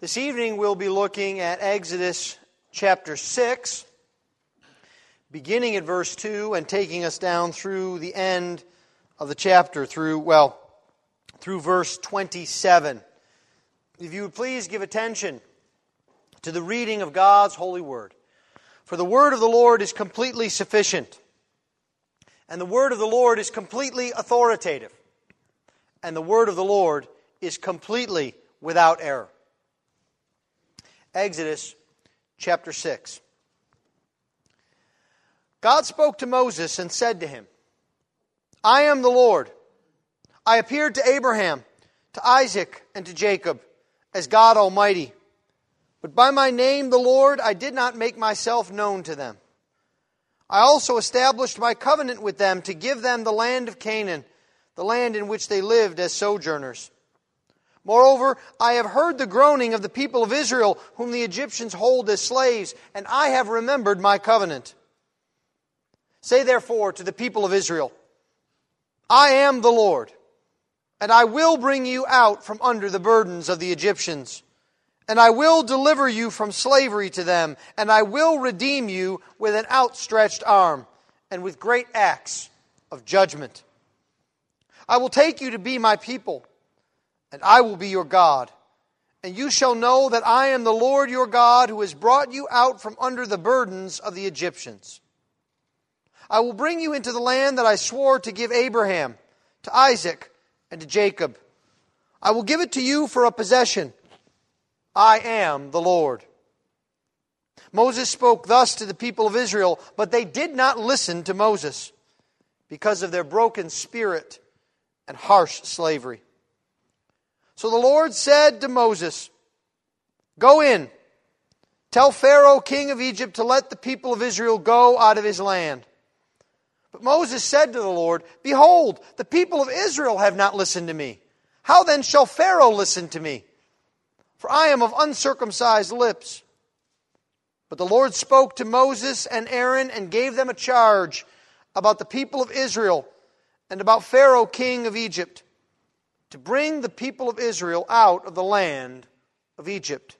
This evening we'll be looking at Exodus chapter 6, beginning at verse 2 and taking us down through the end of the chapter, through, well, through verse 27. If you would please give attention to the reading of God's holy word. For the word of the Lord is completely sufficient, and the word of the Lord is completely authoritative, and the word of the Lord is completely without error. Exodus chapter 6. God spoke to Moses and said to him, I am the Lord. I appeared to Abraham, to Isaac, and to Jacob as God Almighty. But by my name, the Lord, I did not make myself known to them. I also established my covenant with them to give them the land of Canaan, the land in which they lived as sojourners. Moreover, I have heard the groaning of the people of Israel, whom the Egyptians hold as slaves, and I have remembered my covenant. Say therefore to the people of Israel, I am the Lord, and I will bring you out from under the burdens of the Egyptians, and I will deliver you from slavery to them, and I will redeem you with an outstretched arm and with great acts of judgment. I will take you to be my people and I will be your God. And you shall know that I am the Lord your God who has brought you out from under the burdens of the Egyptians. I will bring you into the land that I swore to give Abraham, to Isaac, and to Jacob. I will give it to you for a possession. I am the Lord. Moses spoke thus to the people of Israel, but they did not listen to Moses because of their broken spirit and harsh slavery. So the Lord said to Moses, Go in, tell Pharaoh, king of Egypt, to let the people of Israel go out of his land. But Moses said to the Lord, Behold, the people of Israel have not listened to me. How then shall Pharaoh listen to me? For I am of uncircumcised lips. But the Lord spoke to Moses and Aaron and gave them a charge about the people of Israel and about Pharaoh, king of Egypt to bring the people of Israel out of the land of Egypt.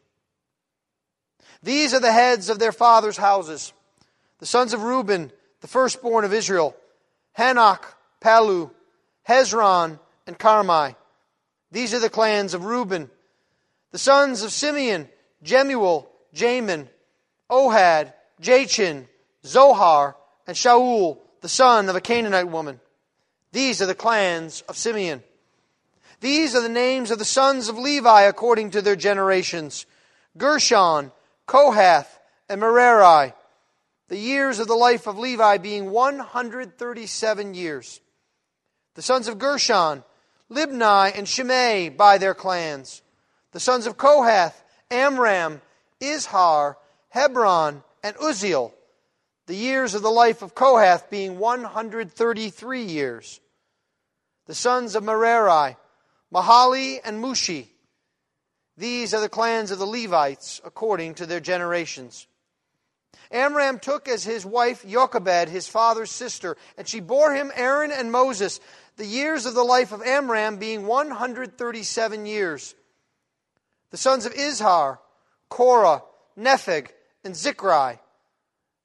These are the heads of their fathers' houses the sons of Reuben, the firstborn of Israel Hanoch, Pallu, Hezron, and Carmi. These are the clans of Reuben. The sons of Simeon, Jemuel, Jamin, Ohad, Jachin, Zohar, and Shaul, the son of a Canaanite woman. These are the clans of Simeon. These are the names of the sons of Levi according to their generations Gershon, Kohath, and Merari. The years of the life of Levi being 137 years. The sons of Gershon, Libni and Shimei by their clans. The sons of Kohath, Amram, Izhar, Hebron, and Uzziel. The years of the life of Kohath being 133 years. The sons of Merari, Mahli and Mushi. These are the clans of the Levites according to their generations. Amram took as his wife Jochebed, his father's sister, and she bore him Aaron and Moses, the years of the life of Amram being 137 years. The sons of Izhar, Korah, Nepheg, and Zichri.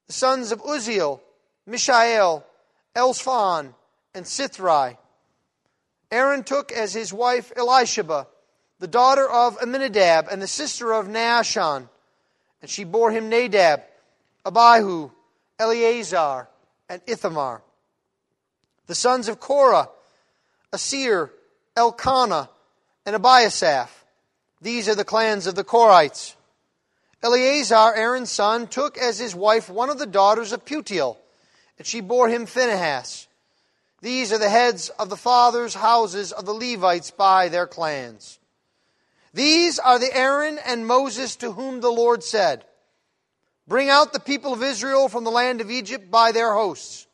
The sons of Uzziel, Mishael, Elzaphan, and Sithri. Aaron took as his wife Elisheba, the daughter of Amminadab and the sister of Nahshon. and she bore him Nadab, Abihu, Eleazar, and Ithamar. The sons of Korah, Assir, Elkanah, and Abiasaph. These are the clans of the Korahites. Eleazar, Aaron's son, took as his wife one of the daughters of Putiel, and she bore him Phinehas. These are the heads of the fathers' houses of the Levites by their clans. These are the Aaron and Moses to whom the Lord said, Bring out the people of Israel from the land of Egypt by their hosts.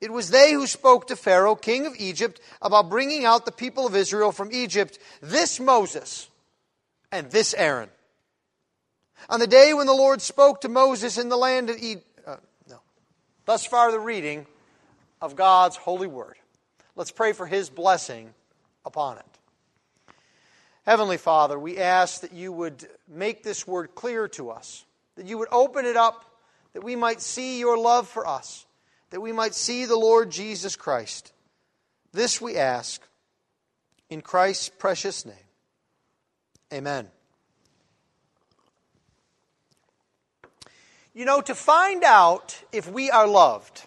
It was they who spoke to Pharaoh, king of Egypt, about bringing out the people of Israel from Egypt, this Moses and this Aaron. On the day when the Lord spoke to Moses in the land of Egypt, uh, no. Thus far, the reading of God's holy word. Let's pray for his blessing upon it. Heavenly Father, we ask that you would make this word clear to us, that you would open it up, that we might see your love for us, that we might see the Lord Jesus Christ. This we ask in Christ's precious name. Amen. You know, to find out if we are loved,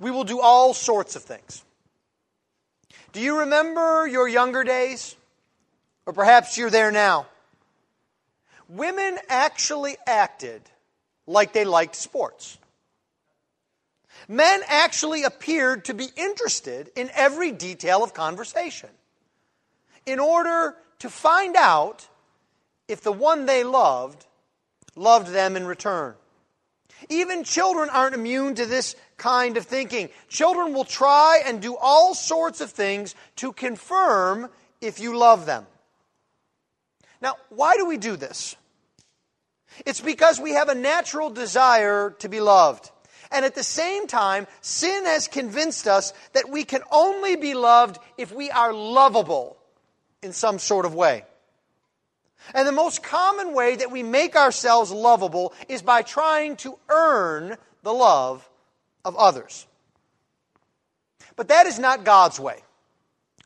we will do all sorts of things. Do you remember your younger days? Or perhaps you're there now. Women actually acted like they liked sports. Men actually appeared to be interested in every detail of conversation in order to find out if the one they loved loved them in return. Even children aren't immune to this kind of thinking. Children will try and do all sorts of things to confirm if you love them. Now, why do we do this? It's because we have a natural desire to be loved. And at the same time, sin has convinced us that we can only be loved if we are lovable in some sort of way. And the most common way that we make ourselves lovable is by trying to earn the love of others. But that is not God's way,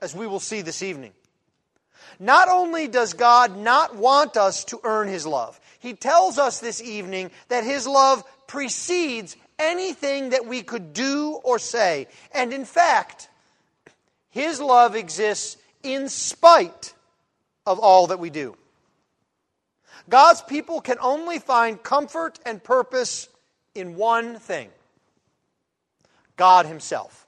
as we will see this evening. Not only does God not want us to earn His love, He tells us this evening that His love precedes anything that we could do or say. And in fact, His love exists in spite of all that we do. God's people can only find comfort and purpose in one thing God Himself.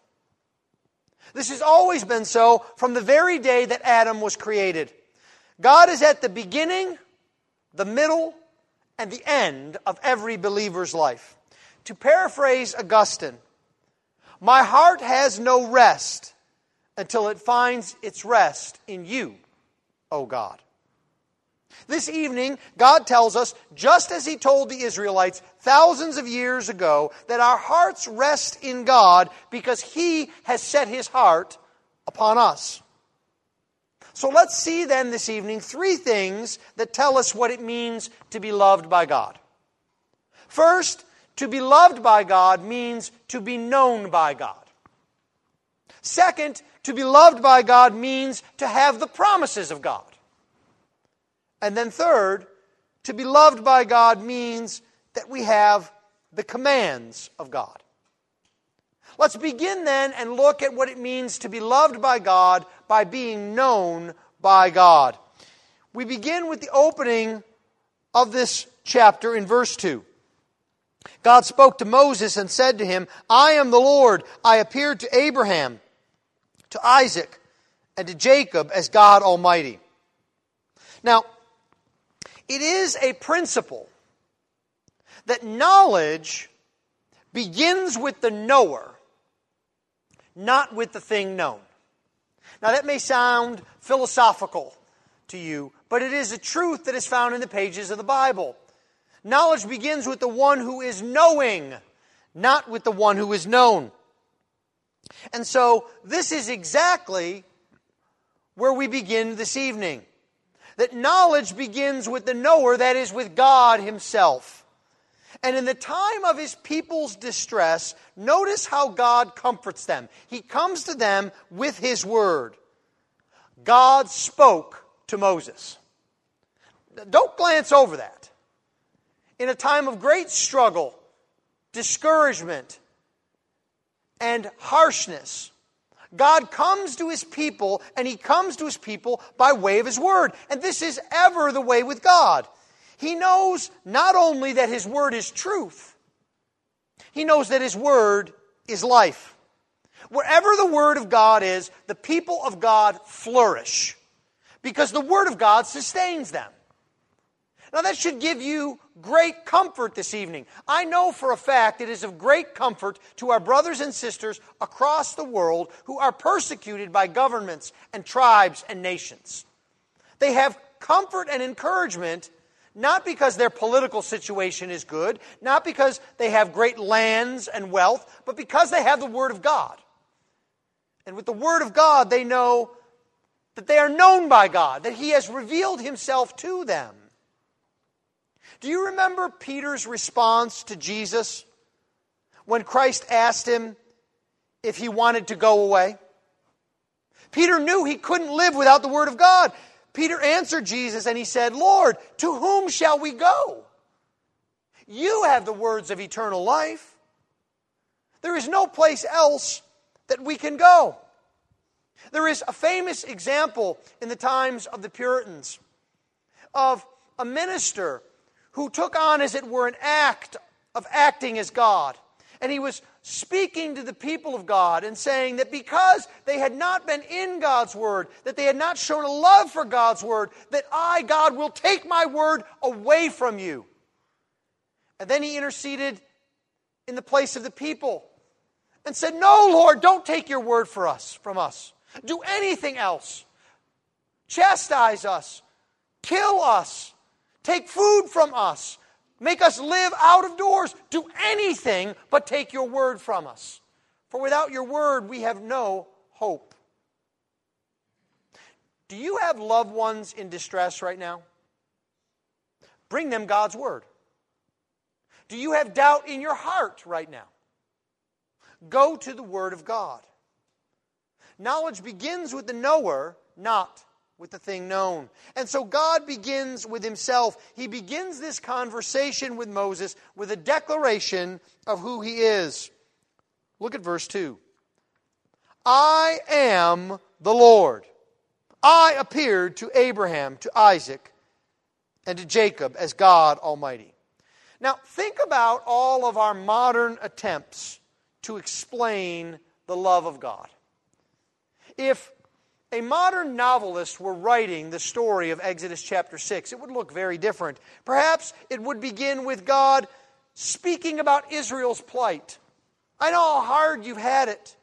This has always been so from the very day that Adam was created. God is at the beginning, the middle, and the end of every believer's life. To paraphrase Augustine, my heart has no rest until it finds its rest in you, O God. This evening, God tells us, just as He told the Israelites thousands of years ago, that our hearts rest in God because He has set His heart upon us. So let's see then this evening three things that tell us what it means to be loved by God. First, to be loved by God means to be known by God. Second, to be loved by God means to have the promises of God. And then, third, to be loved by God means that we have the commands of God. Let's begin then and look at what it means to be loved by God by being known by God. We begin with the opening of this chapter in verse 2. God spoke to Moses and said to him, I am the Lord. I appeared to Abraham, to Isaac, and to Jacob as God Almighty. Now, it is a principle that knowledge begins with the knower, not with the thing known. Now, that may sound philosophical to you, but it is a truth that is found in the pages of the Bible. Knowledge begins with the one who is knowing, not with the one who is known. And so, this is exactly where we begin this evening that knowledge begins with the knower, that is, with God Himself. And in the time of His people's distress, notice how God comforts them. He comes to them with His word. God spoke to Moses. Don't glance over that. In a time of great struggle, discouragement, and harshness, God comes to his people, and he comes to his people by way of his word. And this is ever the way with God. He knows not only that his word is truth, he knows that his word is life. Wherever the word of God is, the people of God flourish because the word of God sustains them. Now, that should give you great comfort this evening. I know for a fact it is of great comfort to our brothers and sisters across the world who are persecuted by governments and tribes and nations. They have comfort and encouragement not because their political situation is good, not because they have great lands and wealth, but because they have the Word of God. And with the Word of God, they know that they are known by God, that He has revealed Himself to them. Do you remember Peter's response to Jesus when Christ asked him if he wanted to go away? Peter knew he couldn't live without the Word of God. Peter answered Jesus and he said, Lord, to whom shall we go? You have the words of eternal life. There is no place else that we can go. There is a famous example in the times of the Puritans of a minister who took on, as it were, an act of acting as God. And he was speaking to the people of God and saying that because they had not been in God's Word, that they had not shown a love for God's Word, that I, God, will take my Word away from you. And then he interceded in the place of the people and said, No, Lord, don't take your Word for us, from us. Do anything else. Chastise us. Kill us. Take food from us. Make us live out of doors. Do anything but take your word from us. For without your word, we have no hope. Do you have loved ones in distress right now? Bring them God's word. Do you have doubt in your heart right now? Go to the word of God. Knowledge begins with the knower, not with the thing known. And so God begins with himself. He begins this conversation with Moses with a declaration of who he is. Look at verse 2. I am the Lord. I appeared to Abraham, to Isaac, and to Jacob as God Almighty. Now, think about all of our modern attempts to explain the love of God. If a modern novelist were writing the story of Exodus chapter 6, it would look very different. Perhaps it would begin with God speaking about Israel's plight. I know how hard you've had it.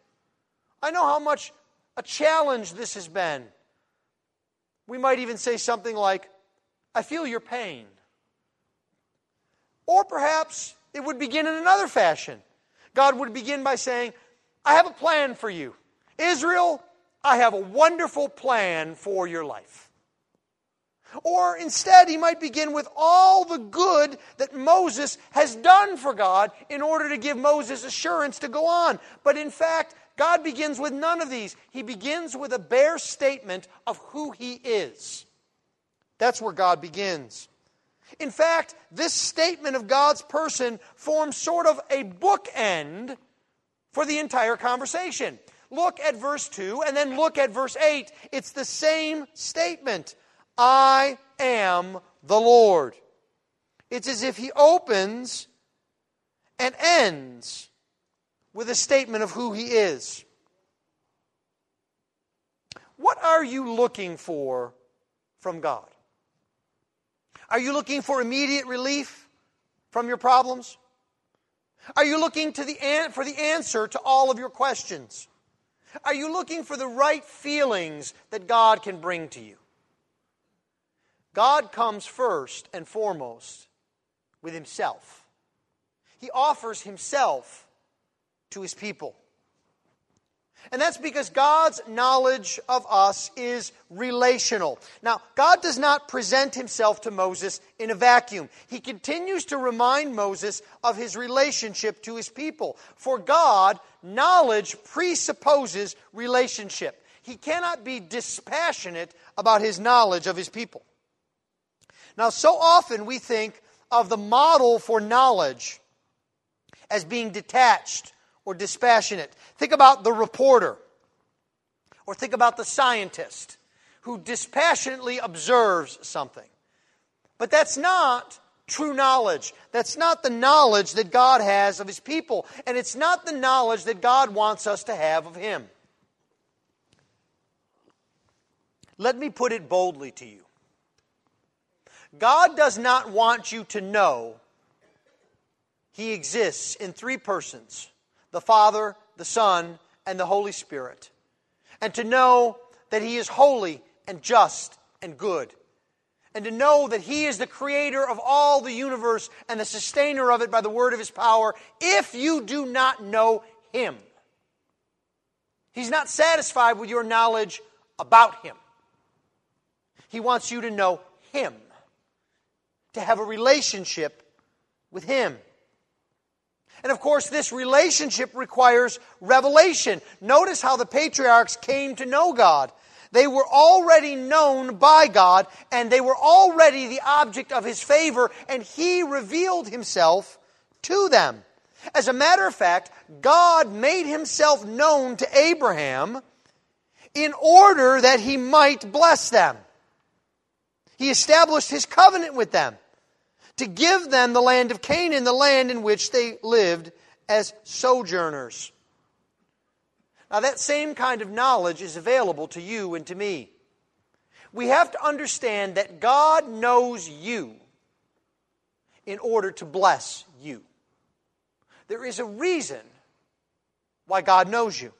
I know how much a challenge this has been. We might even say something like, I feel your pain. Or perhaps it would begin in another fashion. God would begin by saying, I have a plan for you. Israel, I have a wonderful plan for your life. Or instead, he might begin with all the good that Moses has done for God in order to give Moses assurance to go on. But in fact, God begins with none of these. He begins with a bare statement of who he is. That's where God begins. In fact, this statement of God's person forms sort of a bookend for the entire conversation. Look at verse 2 and then look at verse 8. It's the same statement I am the Lord. It's as if he opens and ends with a statement of who he is. What are you looking for from God? Are you looking for immediate relief from your problems? Are you looking the an- for the answer to all of your questions? Are you looking for the right feelings that God can bring to you? God comes first and foremost with Himself. He offers Himself to His people. And that's because God's knowledge of us is relational. Now, God does not present himself to Moses in a vacuum. He continues to remind Moses of his relationship to his people. For God, knowledge presupposes relationship. He cannot be dispassionate about his knowledge of his people. Now, so often we think of the model for knowledge as being detached or dispassionate. Think about the reporter, or think about the scientist who dispassionately observes something. But that's not true knowledge. That's not the knowledge that God has of His people, and it's not the knowledge that God wants us to have of Him. Let me put it boldly to you God does not want you to know He exists in three persons the Father, the Son, and the Holy Spirit, and to know that He is holy and just and good, and to know that He is the creator of all the universe and the sustainer of it by the word of His power, if you do not know Him. He's not satisfied with your knowledge about Him. He wants you to know Him, to have a relationship with Him. And of course, this relationship requires revelation. Notice how the patriarchs came to know God. They were already known by God, and they were already the object of His favor, and He revealed Himself to them. As a matter of fact, God made Himself known to Abraham in order that He might bless them. He established His covenant with them to give them the land of Canaan, the land in which they lived as sojourners. Now, that same kind of knowledge is available to you and to me. We have to understand that God knows you in order to bless you. There is a reason why God knows you.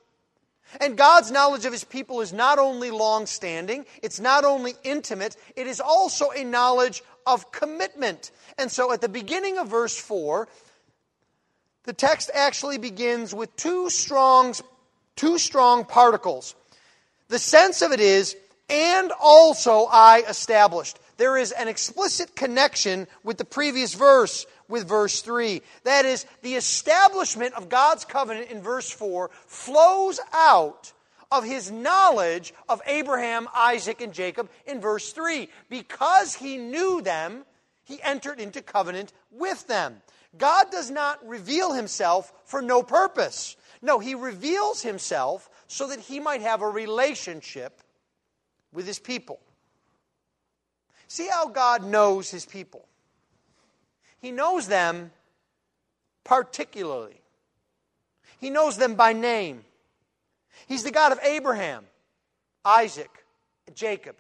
And God's knowledge of his people is not only long standing, it's not only intimate, it is also a knowledge of commitment. And so at the beginning of verse 4, the text actually begins with two strong, two strong particles. The sense of it is, and also I established. There is an explicit connection with the previous verse, with verse 3. That is, the establishment of God's covenant in verse 4 flows out of his knowledge of Abraham, Isaac, and Jacob in verse 3. Because he knew them, he entered into covenant with them. God does not reveal himself for no purpose. No, he reveals himself so that he might have a relationship with his people. See how God knows his people. He knows them particularly. He knows them by name. He's the God of Abraham, Isaac, Jacob.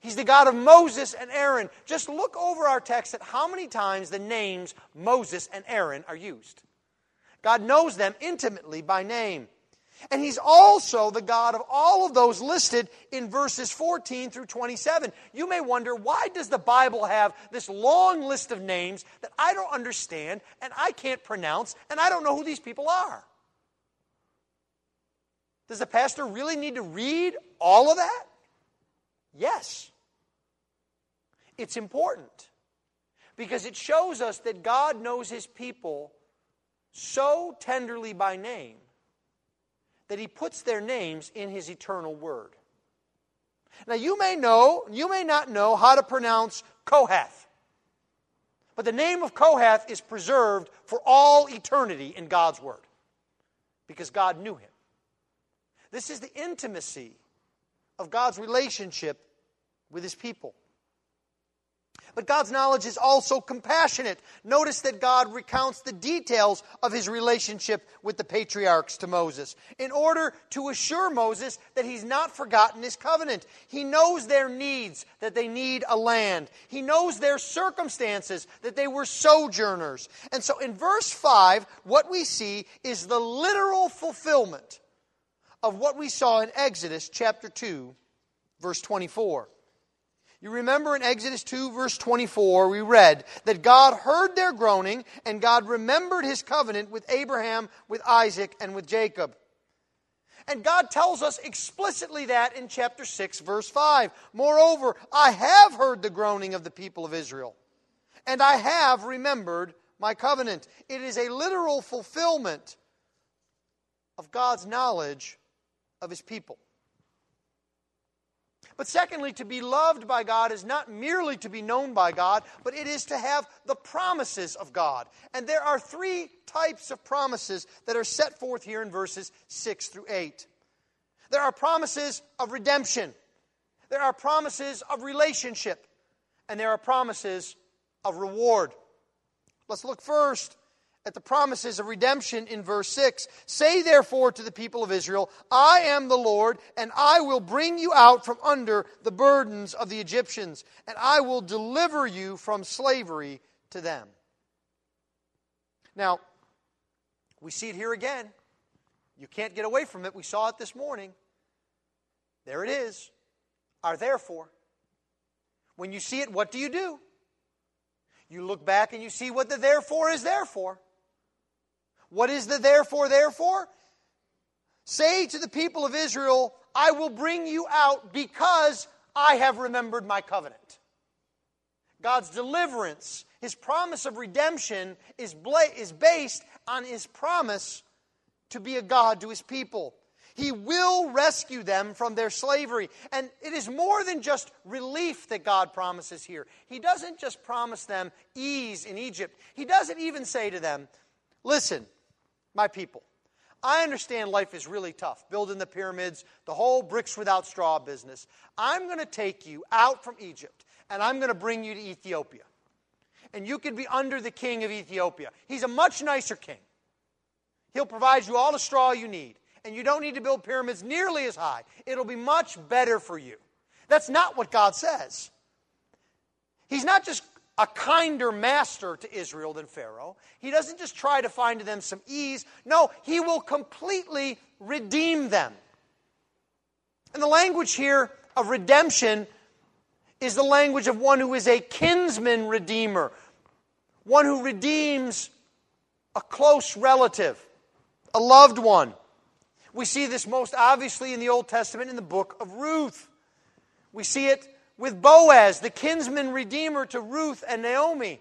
He's the God of Moses and Aaron. Just look over our text at how many times the names Moses and Aaron are used. God knows them intimately by name. And he's also the God of all of those listed in verses 14 through 27. You may wonder, why does the Bible have this long list of names that I don't understand and I can't pronounce and I don't know who these people are? Does the pastor really need to read all of that? Yes. It's important because it shows us that God knows his people so tenderly by name that he puts their names in his eternal word. Now, you may know, you may not know how to pronounce Kohath, but the name of Kohath is preserved for all eternity in God's word because God knew him. This is the intimacy of God's relationship with his people. But God's knowledge is also compassionate. Notice that God recounts the details of his relationship with the patriarchs to Moses in order to assure Moses that he's not forgotten his covenant. He knows their needs, that they need a land. He knows their circumstances, that they were sojourners. And so in verse 5, what we see is the literal fulfillment of what we saw in Exodus chapter 2, verse 24. You remember in Exodus 2, verse 24, we read that God heard their groaning and God remembered his covenant with Abraham, with Isaac, and with Jacob. And God tells us explicitly that in chapter 6, verse 5. Moreover, I have heard the groaning of the people of Israel, and I have remembered my covenant. It is a literal fulfillment of God's knowledge of his people. But secondly, to be loved by God is not merely to be known by God, but it is to have the promises of God. And there are three types of promises that are set forth here in verses 6 through 8. There are promises of redemption, there are promises of relationship, and there are promises of reward. Let's look first at the promises of redemption in verse 6. Say therefore to the people of Israel, I am the Lord, and I will bring you out from under the burdens of the Egyptians, and I will deliver you from slavery to them. Now, we see it here again. You can't get away from it. We saw it this morning. There it is. Are therefore. When you see it, what do you do? You look back and you see what the therefore is there for. What is the therefore, therefore? Say to the people of Israel, I will bring you out because I have remembered my covenant. God's deliverance, his promise of redemption, is, bla- is based on his promise to be a God to his people. He will rescue them from their slavery. And it is more than just relief that God promises here. He doesn't just promise them ease in Egypt, He doesn't even say to them, Listen, my people, I understand life is really tough, building the pyramids, the whole bricks without straw business. I'm going to take you out from Egypt and I'm going to bring you to Ethiopia. And you can be under the king of Ethiopia. He's a much nicer king. He'll provide you all the straw you need and you don't need to build pyramids nearly as high. It'll be much better for you. That's not what God says. He's not just a kinder master to Israel than Pharaoh. He doesn't just try to find them some ease. No, he will completely redeem them. And the language here of redemption is the language of one who is a kinsman redeemer, one who redeems a close relative, a loved one. We see this most obviously in the Old Testament in the book of Ruth. We see it with Boaz, the kinsman redeemer to Ruth and Naomi.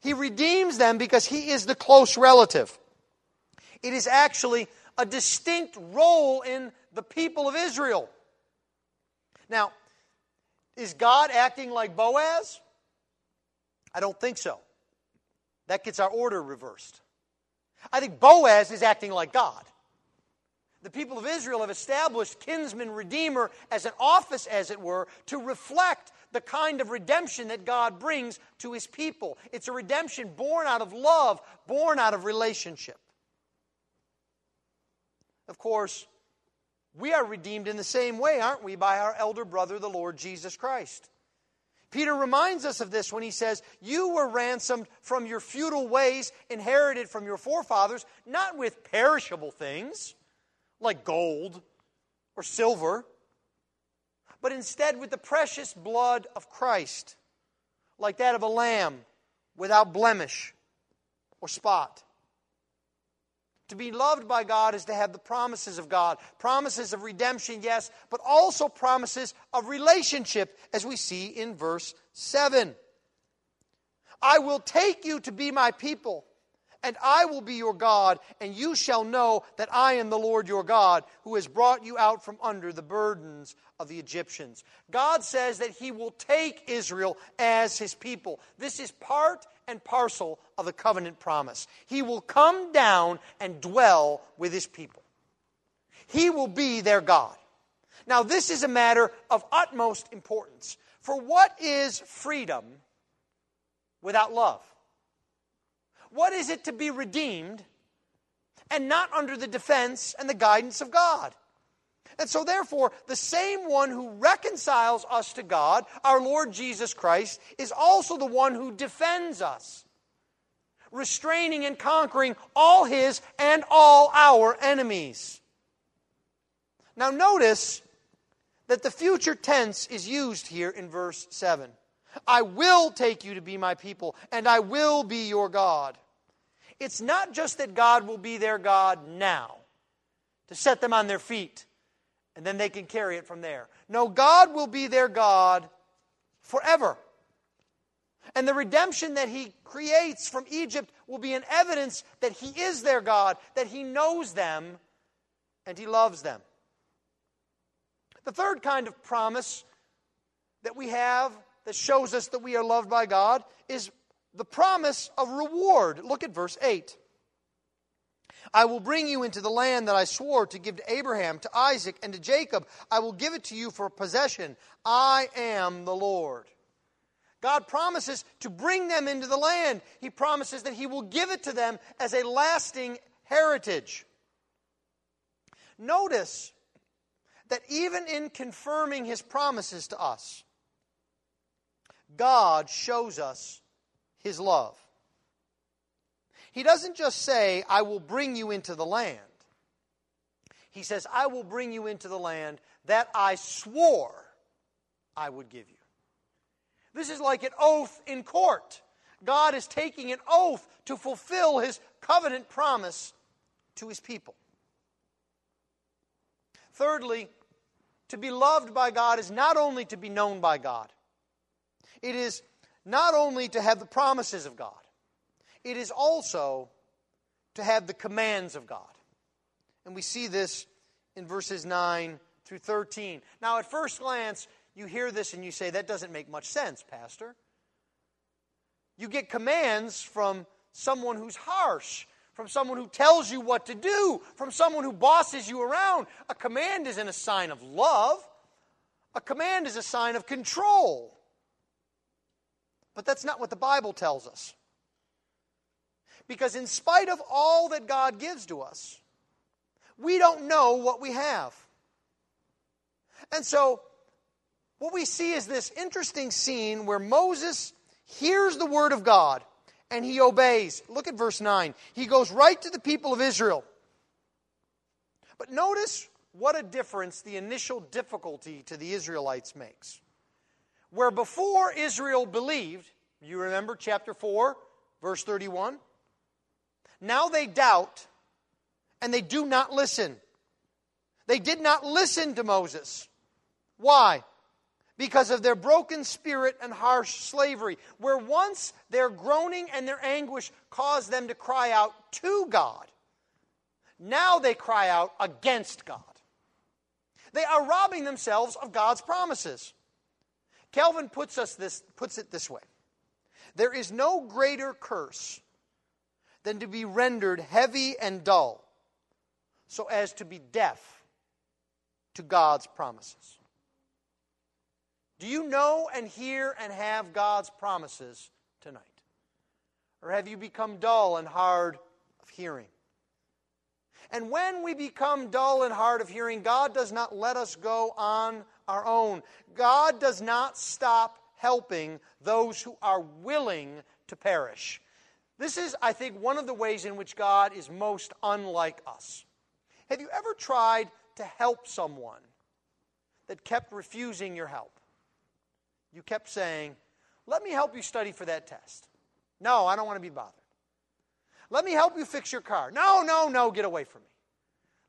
He redeems them because he is the close relative. It is actually a distinct role in the people of Israel. Now, is God acting like Boaz? I don't think so. That gets our order reversed. I think Boaz is acting like God the people of Israel have established kinsman redeemer as an office, as it were, to reflect the kind of redemption that God brings to his people. It's a redemption born out of love, born out of relationship. Of course, we are redeemed in the same way, aren't we, by our elder brother, the Lord Jesus Christ. Peter reminds us of this when he says, You were ransomed from your futile ways, inherited from your forefathers, not with perishable things like gold or silver, but instead with the precious blood of Christ, like that of a lamb without blemish or spot. To be loved by God is to have the promises of God. Promises of redemption, yes, but also promises of relationship, as we see in verse 7. I will take you to be my people, and I will be your God, and you shall know that I am the Lord your God, who has brought you out from under the burdens of the Egyptians. God says that he will take Israel as his people. This is part and parcel of the covenant promise. He will come down and dwell with his people, he will be their God. Now, this is a matter of utmost importance. For what is freedom without love? What is it to be redeemed and not under the defense and the guidance of God? And so, therefore, the same one who reconciles us to God, our Lord Jesus Christ, is also the one who defends us, restraining and conquering all his and all our enemies. Now, notice that the future tense is used here in verse 7. I will take you to be my people, and I will be your God. It's not just that God will be their God now to set them on their feet, and then they can carry it from there. No, God will be their God forever. And the redemption that He creates from Egypt will be an evidence that He is their God, that He knows them, and He loves them. The third kind of promise that we have that shows us that we are loved by God is the promise of reward. Look at verse 8. I will bring you into the land that I swore to give to Abraham, to Isaac, and to Jacob. I will give it to you for possession. I am the Lord. God promises to bring them into the land. He promises that He will give it to them as a lasting heritage. Notice that even in confirming His promises to us, God shows us his love. He doesn't just say, I will bring you into the land. He says, I will bring you into the land that I swore I would give you. This is like an oath in court. God is taking an oath to fulfill his covenant promise to his people. Thirdly, To be loved by God is not only to be known by God, it is not only to have the promises of God, it is also to have the commands of God. And we see this in verses 9 through 13. Now, at first glance, you hear this and you say, that doesn't make much sense, Pastor. You get commands from someone who's harsh, from someone who tells you what to do, from someone who bosses you around. A command isn't a sign of love, a command is a sign of control. But that's not what the Bible tells us. Because, in spite of all that God gives to us, we don't know what we have. And so, what we see is this interesting scene where Moses hears the word of God and he obeys. Look at verse 9. He goes right to the people of Israel. But notice what a difference the initial difficulty to the Israelites makes. Where before Israel believed, you remember chapter 4, verse 31? Now they doubt and they do not listen. They did not listen to Moses. Why? Because of their broken spirit and harsh slavery, where once their groaning and their anguish caused them to cry out to God. Now they cry out against God. They are robbing themselves of God's promises. Calvin puts, us this, puts it this way There is no greater curse than to be rendered heavy and dull, so as to be deaf to God's promises. Do you know and hear and have God's promises tonight? Or have you become dull and hard of hearing? And when we become dull and hard of hearing, God does not let us go on our own. God does not stop helping those who are willing to perish. This is, I think, one of the ways in which God is most unlike us. Have you ever tried to help someone that kept refusing your help? You kept saying, Let me help you study for that test. No, I don't want to be bothered. Let me help you fix your car. No, no, no, get away from me.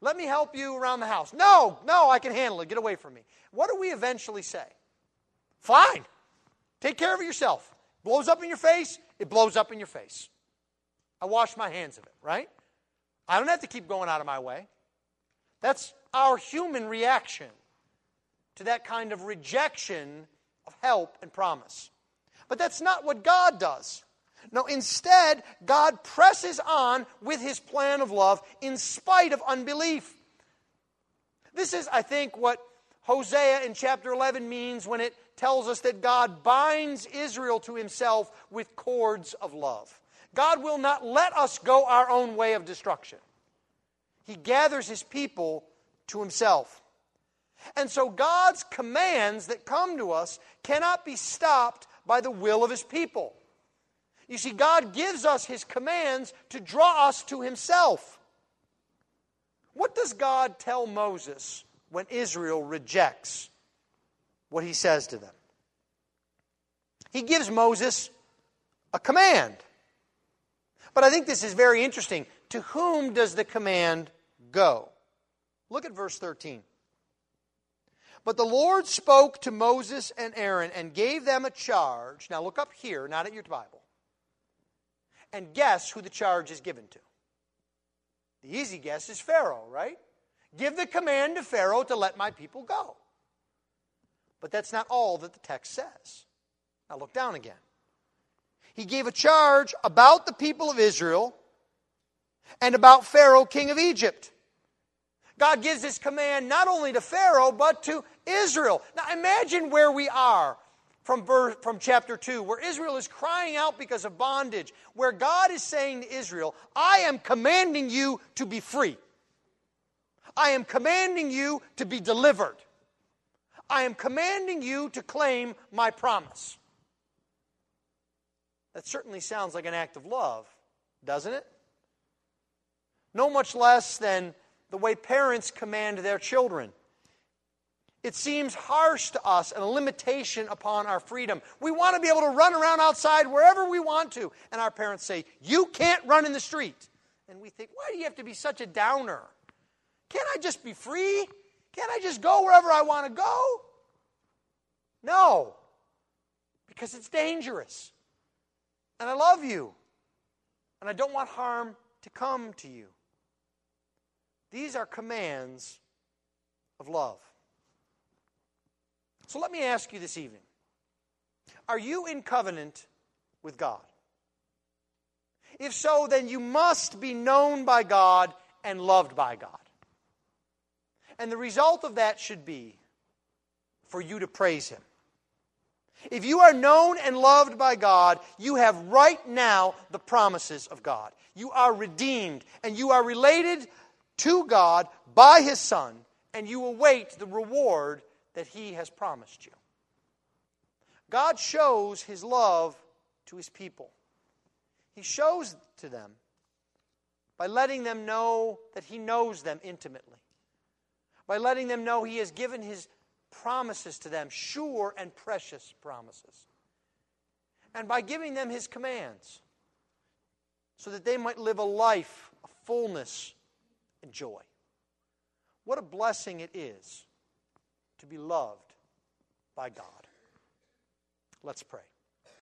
Let me help you around the house. No, no, I can handle it. Get away from me. What do we eventually say? Fine. Take care of yourself. Blows up in your face, it blows up in your face. I wash my hands of it, right? I don't have to keep going out of my way. That's our human reaction to that kind of rejection of help and promise. But that's not what God does. No, instead, God presses on with his plan of love in spite of unbelief. This is, I think, what Hosea in chapter 11 means when it tells us that God binds Israel to himself with cords of love. God will not let us go our own way of destruction. He gathers his people to himself. And so God's commands that come to us cannot be stopped by the will of his people. You see, God gives us his commands to draw us to himself. What does God tell Moses when Israel rejects what he says to them? He gives Moses a command. But I think this is very interesting. To whom does the command go? Look at verse 13. But the Lord spoke to Moses and Aaron and gave them a charge. Now look up here, not at your Bible. And guess who the charge is given to? The easy guess is Pharaoh, right? Give the command to Pharaoh to let my people go. But that's not all that the text says. Now look down again he gave a charge about the people of Israel and about Pharaoh, king of Egypt. God gives this command not only to Pharaoh, but to Israel. Now imagine where we are from, verse, from chapter 2, where Israel is crying out because of bondage, where God is saying to Israel, I am commanding you to be free. I am commanding you to be delivered. I am commanding you to claim my promise. That certainly sounds like an act of love, doesn't it? No much less than the way parents command their children. It seems harsh to us and a limitation upon our freedom. We want to be able to run around outside wherever we want to. And our parents say, You can't run in the street. And we think, Why do you have to be such a downer? Can't I just be free? Can't I just go wherever I want to go? No, because it's dangerous. And I love you. And I don't want harm to come to you. These are commands of love. So let me ask you this evening Are you in covenant with God? If so, then you must be known by God and loved by God. And the result of that should be for you to praise Him. If you are known and loved by God, you have right now the promises of God. You are redeemed and you are related to God by His Son, and you await the reward that He has promised you. God shows His love to His people. He shows to them by letting them know that He knows them intimately, by letting them know He has given His promises to them, sure and precious promises, and by giving them His commands so that they might live a life of fullness and joy. What a blessing it is to be loved by God. Let's pray.